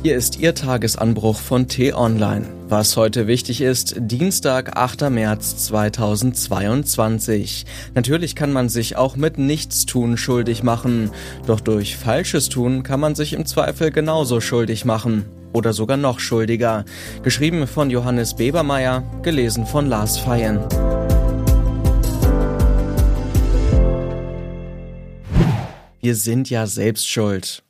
Hier ist Ihr Tagesanbruch von T-Online. Was heute wichtig ist, Dienstag, 8. März 2022. Natürlich kann man sich auch mit Nichtstun schuldig machen. Doch durch falsches Tun kann man sich im Zweifel genauso schuldig machen. Oder sogar noch schuldiger. Geschrieben von Johannes Bebermeier, gelesen von Lars Feyen. Wir sind ja selbst schuld.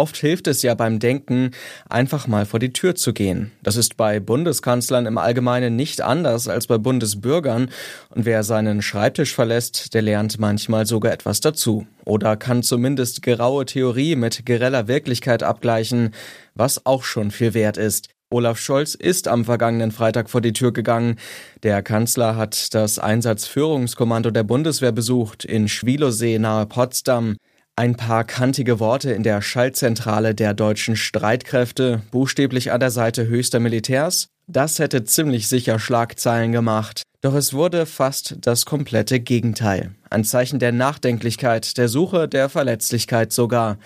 Oft hilft es ja beim Denken, einfach mal vor die Tür zu gehen. Das ist bei Bundeskanzlern im Allgemeinen nicht anders als bei Bundesbürgern. Und wer seinen Schreibtisch verlässt, der lernt manchmal sogar etwas dazu. Oder kann zumindest graue Theorie mit gereller Wirklichkeit abgleichen, was auch schon viel wert ist. Olaf Scholz ist am vergangenen Freitag vor die Tür gegangen. Der Kanzler hat das Einsatzführungskommando der Bundeswehr besucht in Schwilosee nahe Potsdam. Ein paar kantige Worte in der Schaltzentrale der deutschen Streitkräfte, buchstäblich an der Seite höchster Militärs. Das hätte ziemlich sicher Schlagzeilen gemacht. Doch es wurde fast das komplette Gegenteil. Ein Zeichen der Nachdenklichkeit, der Suche, der Verletzlichkeit sogar.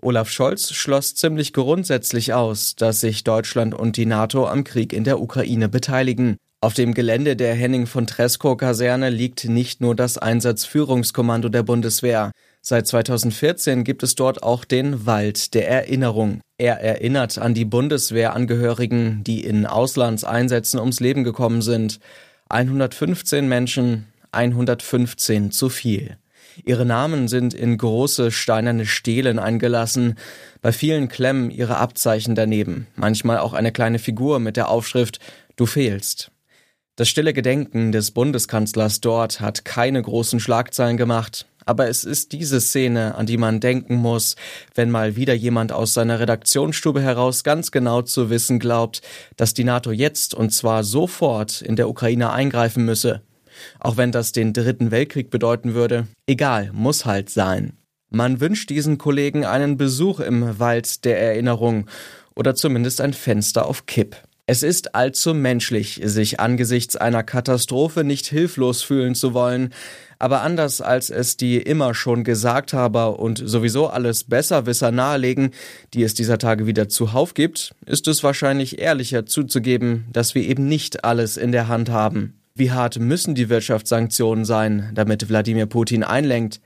Olaf Scholz schloss ziemlich grundsätzlich aus, dass sich Deutschland und die NATO am Krieg in der Ukraine beteiligen. Auf dem Gelände der Henning von Tresco Kaserne liegt nicht nur das Einsatzführungskommando der Bundeswehr. Seit 2014 gibt es dort auch den Wald der Erinnerung. Er erinnert an die Bundeswehrangehörigen, die in Auslandseinsätzen ums Leben gekommen sind. 115 Menschen, 115 zu viel. Ihre Namen sind in große steinerne Stelen eingelassen. Bei vielen klemmen ihre Abzeichen daneben, manchmal auch eine kleine Figur mit der Aufschrift Du fehlst. Das stille Gedenken des Bundeskanzlers dort hat keine großen Schlagzeilen gemacht, aber es ist diese Szene, an die man denken muss, wenn mal wieder jemand aus seiner Redaktionsstube heraus ganz genau zu wissen glaubt, dass die NATO jetzt und zwar sofort in der Ukraine eingreifen müsse. Auch wenn das den dritten Weltkrieg bedeuten würde, egal, muss halt sein. Man wünscht diesen Kollegen einen Besuch im Wald der Erinnerung oder zumindest ein Fenster auf Kipp. Es ist allzu menschlich, sich angesichts einer Katastrophe nicht hilflos fühlen zu wollen, aber anders als es die immer schon Gesagthaber und sowieso alles Besserwisser nahelegen, die es dieser Tage wieder zuhauf gibt, ist es wahrscheinlich ehrlicher zuzugeben, dass wir eben nicht alles in der Hand haben. Wie hart müssen die Wirtschaftssanktionen sein, damit Wladimir Putin einlenkt?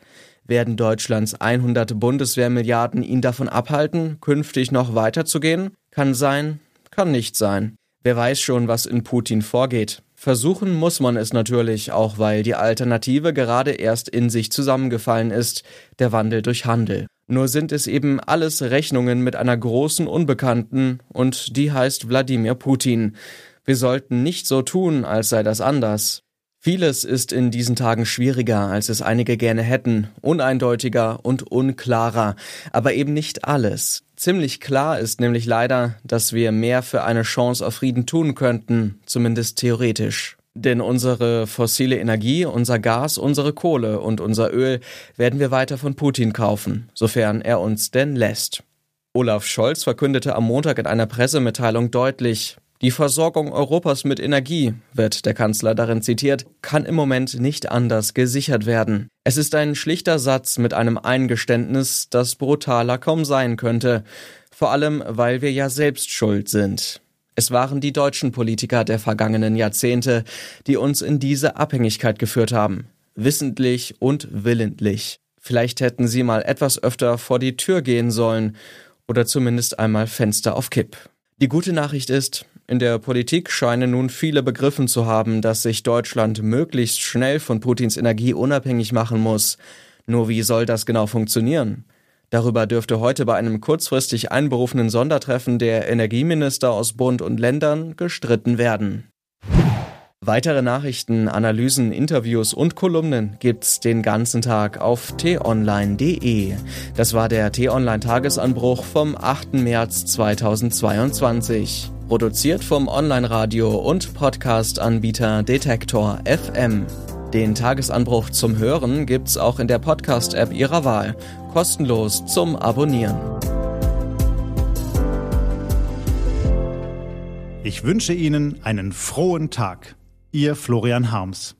Werden Deutschlands 100 Bundeswehrmilliarden ihn davon abhalten, künftig noch weiterzugehen? Kann sein, kann nicht sein. Wer weiß schon, was in Putin vorgeht. Versuchen muss man es natürlich, auch weil die Alternative gerade erst in sich zusammengefallen ist, der Wandel durch Handel. Nur sind es eben alles Rechnungen mit einer großen Unbekannten, und die heißt Wladimir Putin. Wir sollten nicht so tun, als sei das anders. Vieles ist in diesen Tagen schwieriger, als es einige gerne hätten, uneindeutiger und unklarer, aber eben nicht alles. Ziemlich klar ist nämlich leider, dass wir mehr für eine Chance auf Frieden tun könnten, zumindest theoretisch. Denn unsere fossile Energie, unser Gas, unsere Kohle und unser Öl werden wir weiter von Putin kaufen, sofern er uns denn lässt. Olaf Scholz verkündete am Montag in einer Pressemitteilung deutlich, die Versorgung Europas mit Energie, wird der Kanzler darin zitiert, kann im Moment nicht anders gesichert werden. Es ist ein schlichter Satz mit einem Eingeständnis, das brutaler kaum sein könnte, vor allem weil wir ja selbst schuld sind. Es waren die deutschen Politiker der vergangenen Jahrzehnte, die uns in diese Abhängigkeit geführt haben, wissentlich und willentlich. Vielleicht hätten sie mal etwas öfter vor die Tür gehen sollen oder zumindest einmal Fenster auf Kipp. Die gute Nachricht ist, in der Politik scheinen nun viele begriffen zu haben, dass sich Deutschland möglichst schnell von Putins Energie unabhängig machen muss. Nur wie soll das genau funktionieren? Darüber dürfte heute bei einem kurzfristig einberufenen Sondertreffen der Energieminister aus Bund und Ländern gestritten werden. Weitere Nachrichten, Analysen, Interviews und Kolumnen gibt's den ganzen Tag auf t-online.de. Das war der T-Online Tagesanbruch vom 8. März 2022. Produziert vom Online-Radio und Podcast-Anbieter Detektor FM. Den Tagesanbruch zum Hören gibt's auch in der Podcast-App Ihrer Wahl. Kostenlos zum Abonnieren. Ich wünsche Ihnen einen frohen Tag. Ihr Florian Harms.